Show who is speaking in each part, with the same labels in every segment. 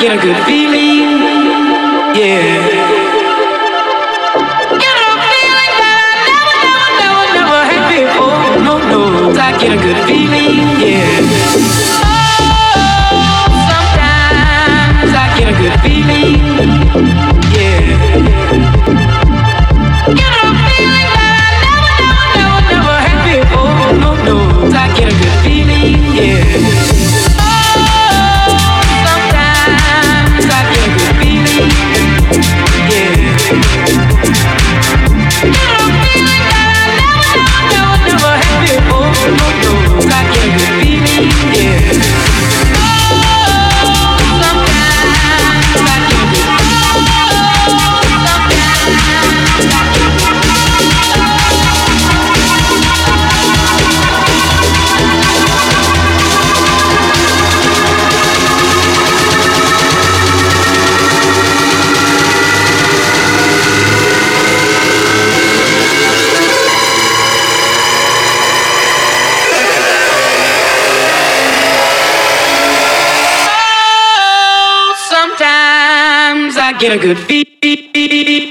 Speaker 1: get a good feeling, yeah. Get a feeling
Speaker 2: that
Speaker 3: I never, never, never, never had before. No, no, I get a good feeling, yeah. get a good feel.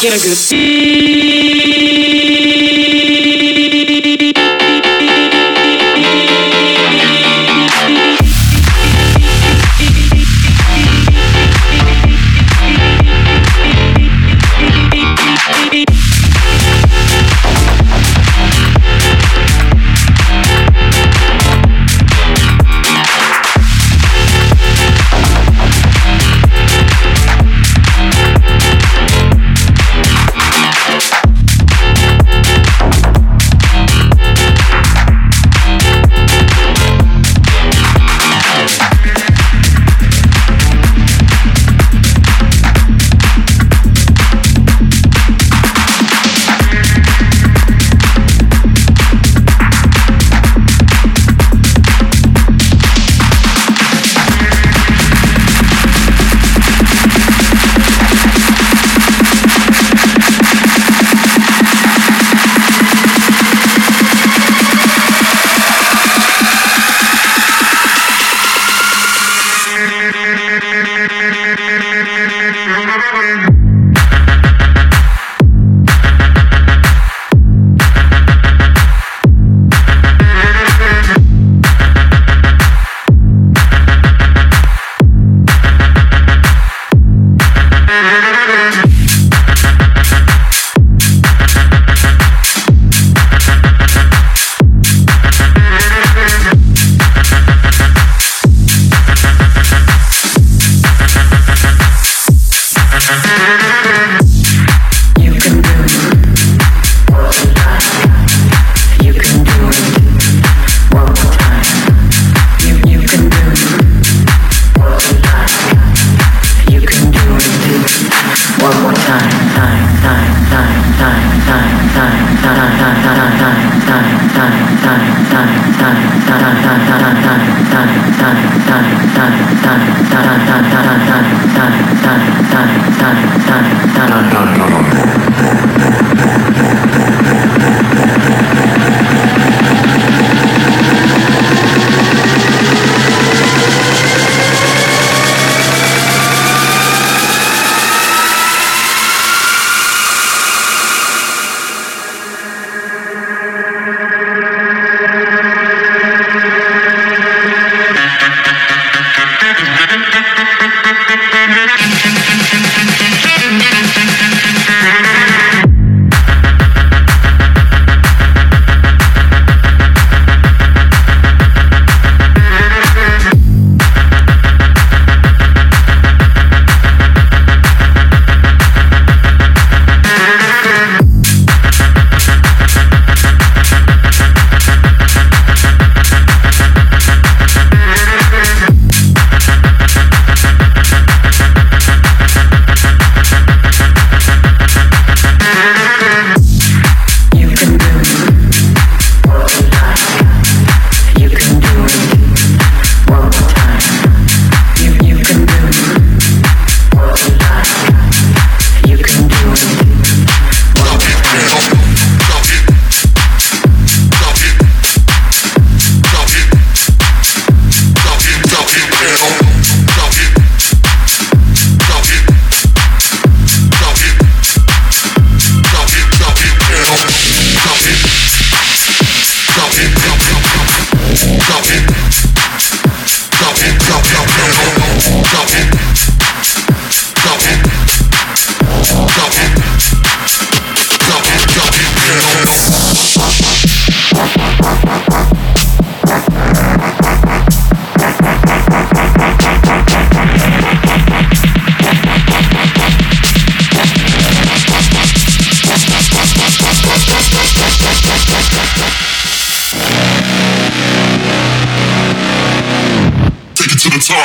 Speaker 3: get a good beat.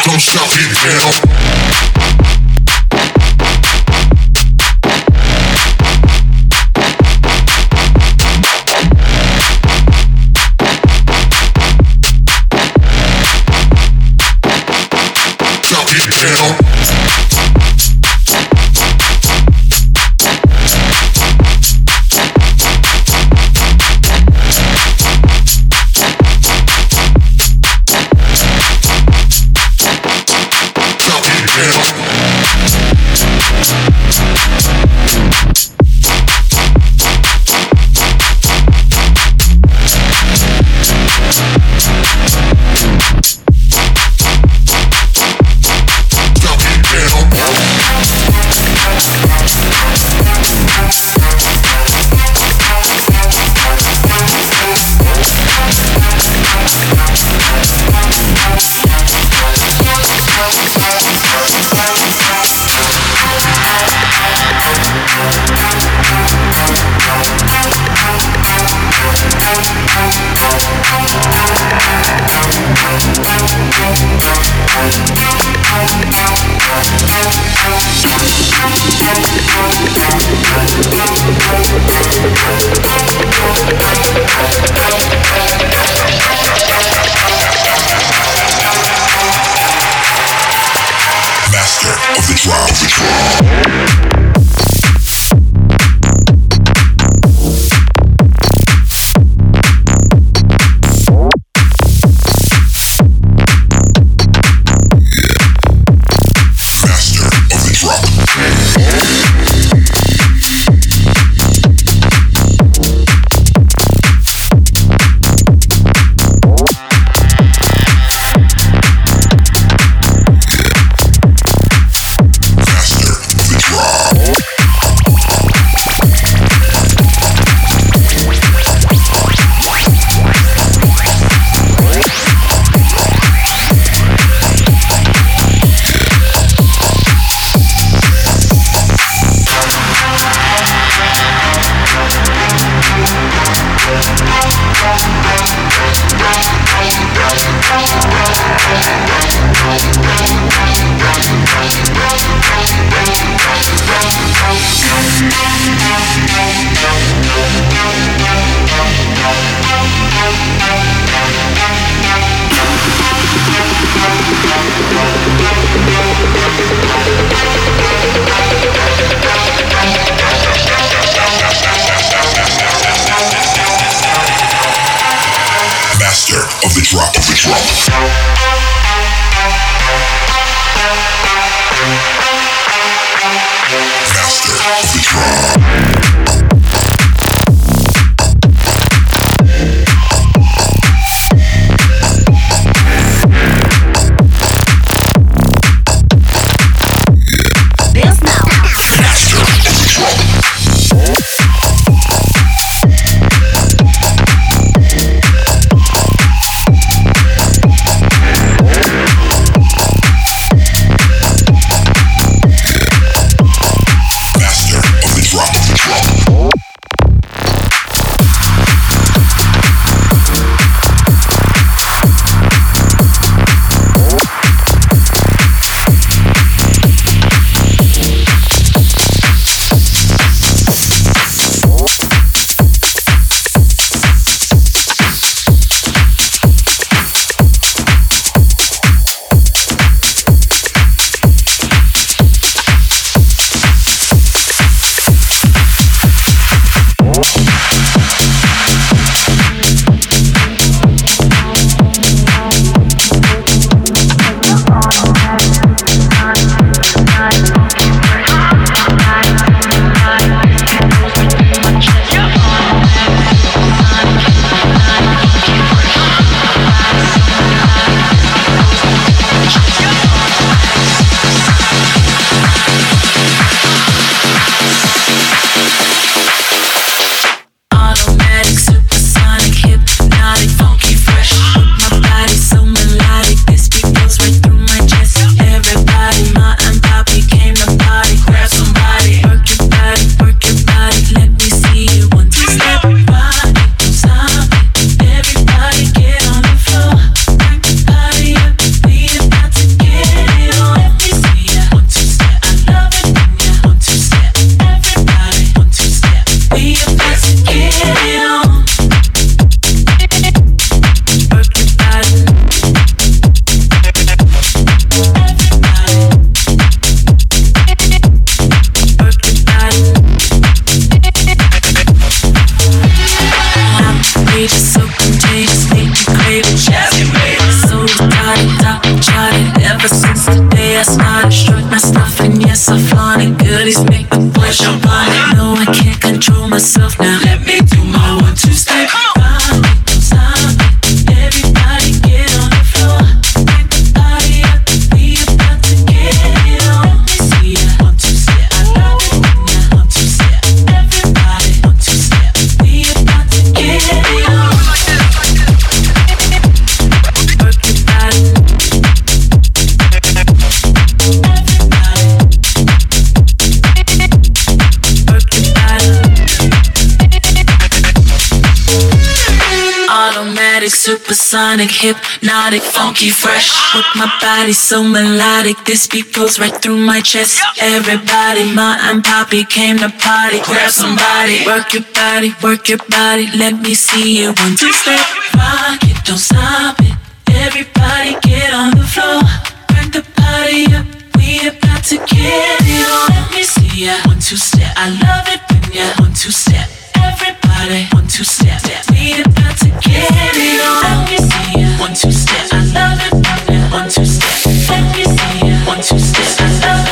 Speaker 3: Come shut me down. you know Yeah. shining ever since the day I smiled. Supersonic, hypnotic, funky, fresh. With my body so melodic, this beat goes right through my chest. Everybody, Ma and Poppy came to party. Grab somebody, work your body, work your body. Let me see you one two step, rock it, don't stop it. Everybody get on the floor, crank the party up. We about to get it on. Let me see ya one two step. I love it when ya one two step. Everybody, one two step. We about to get it on. Let me see ya. One two step. I love it. One two step. Let me see ya. One two step. I love it.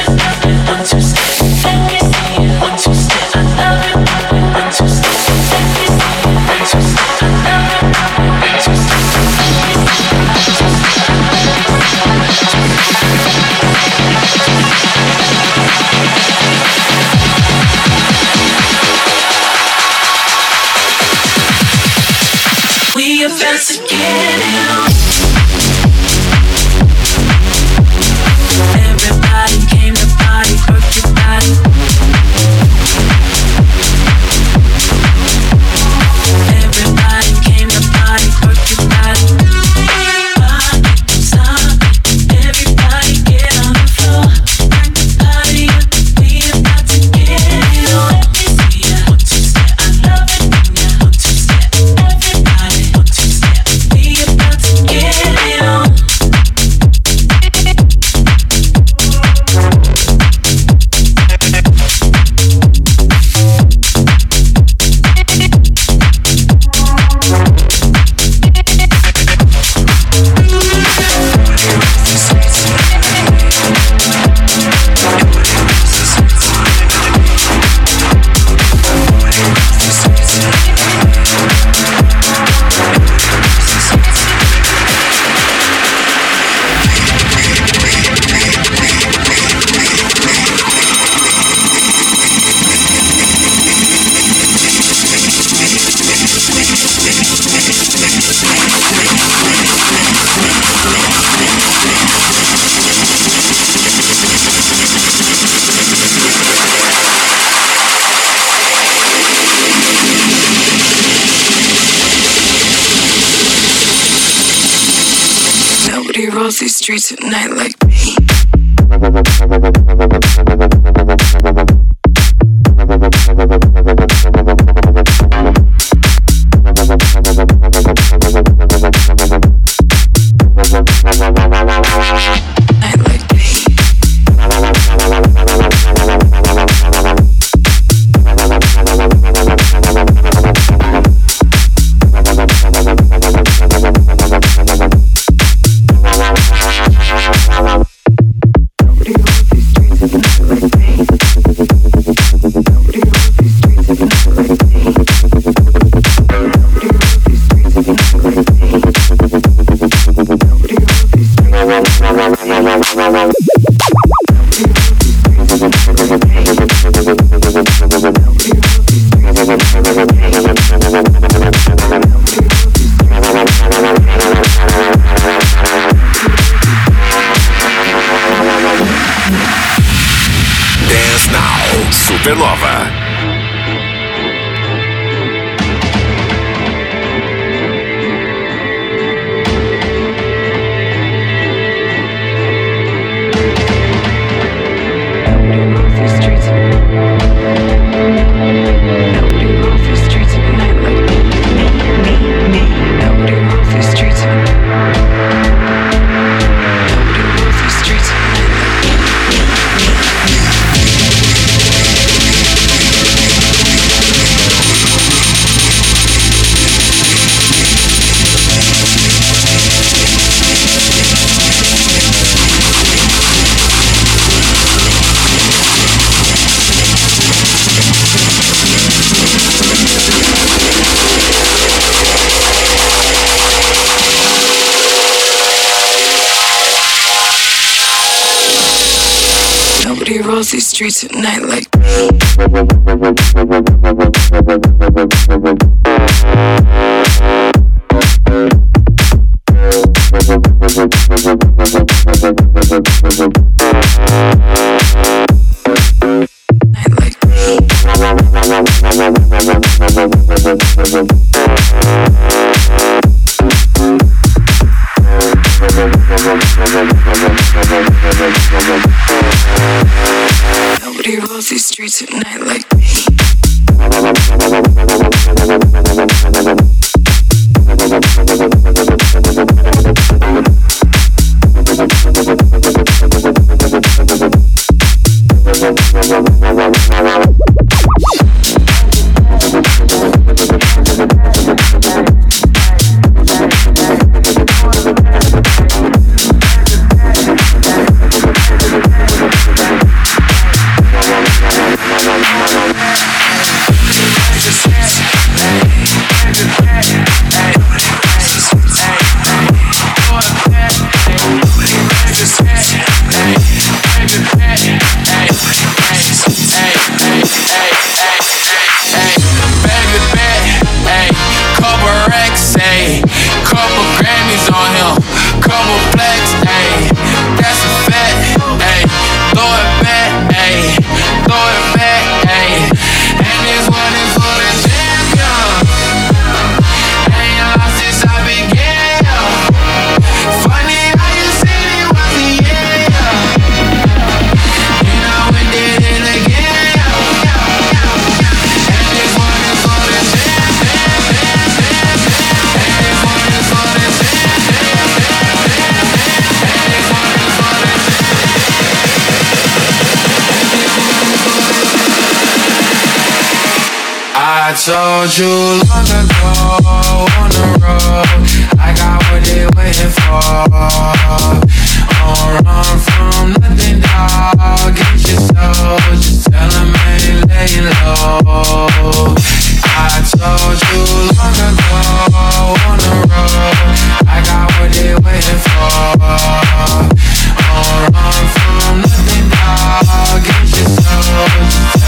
Speaker 4: Streets at night like Nobody rolls these streets at night
Speaker 5: I told you long ago on the road, I got what they waiting for. On run from nothing, dog. Get your soul, just tell 'em ain't laying low. I told you long ago on the road, I got what they waiting for. On run from nothing, dog. Get your soul,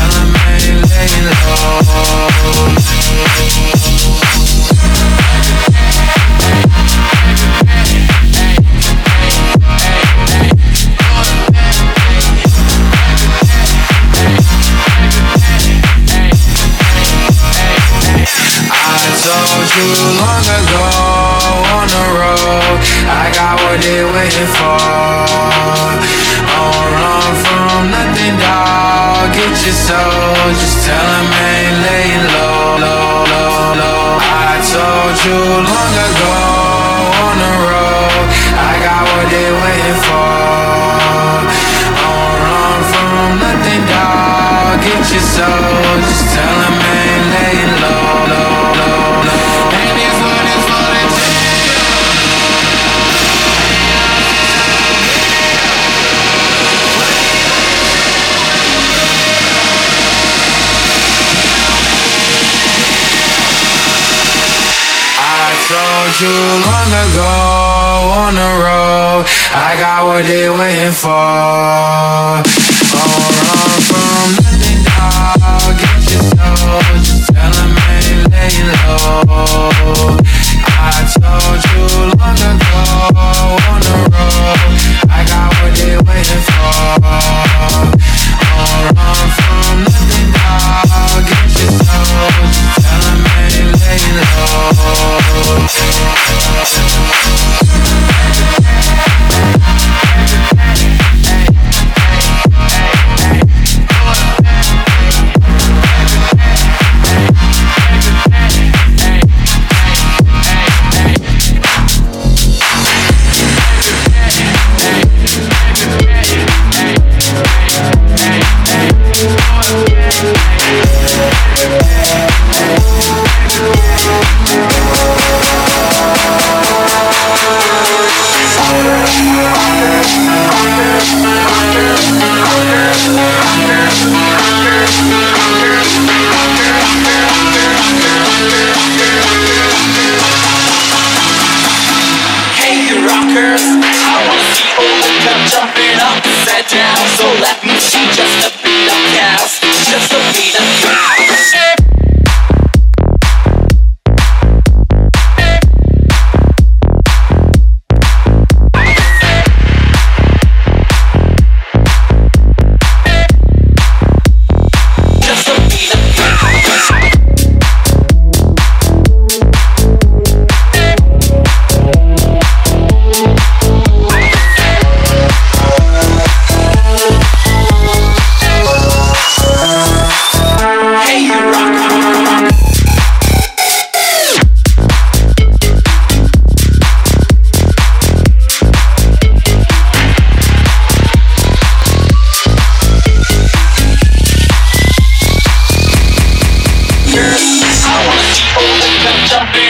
Speaker 5: waiting for. On run from your soul, just tell 'em ain't laying low, low, low, low. I told you long ago on the road, I got what they waiting for. On run from nothing, dog. Get your soul, you long ago on the road, I got what they waiting for. On run from nothing, dog. Get your soul, just tell 'em ain't laying low. I told you long ago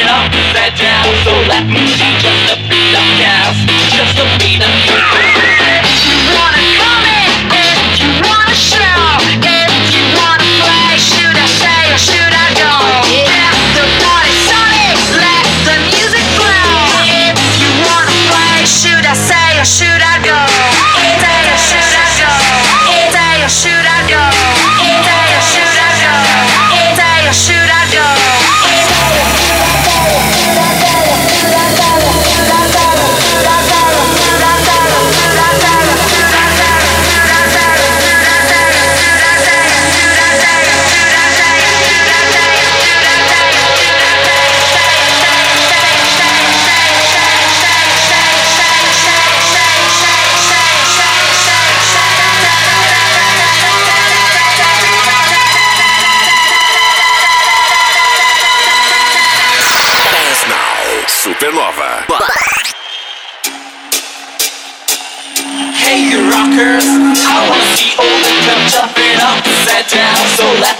Speaker 5: upside
Speaker 6: down. So let me see just a beat of gas Just a beat of gas.
Speaker 7: Nova.
Speaker 6: Hey, you rockers! I wanna see all the club jumping up and down, so
Speaker 8: let's.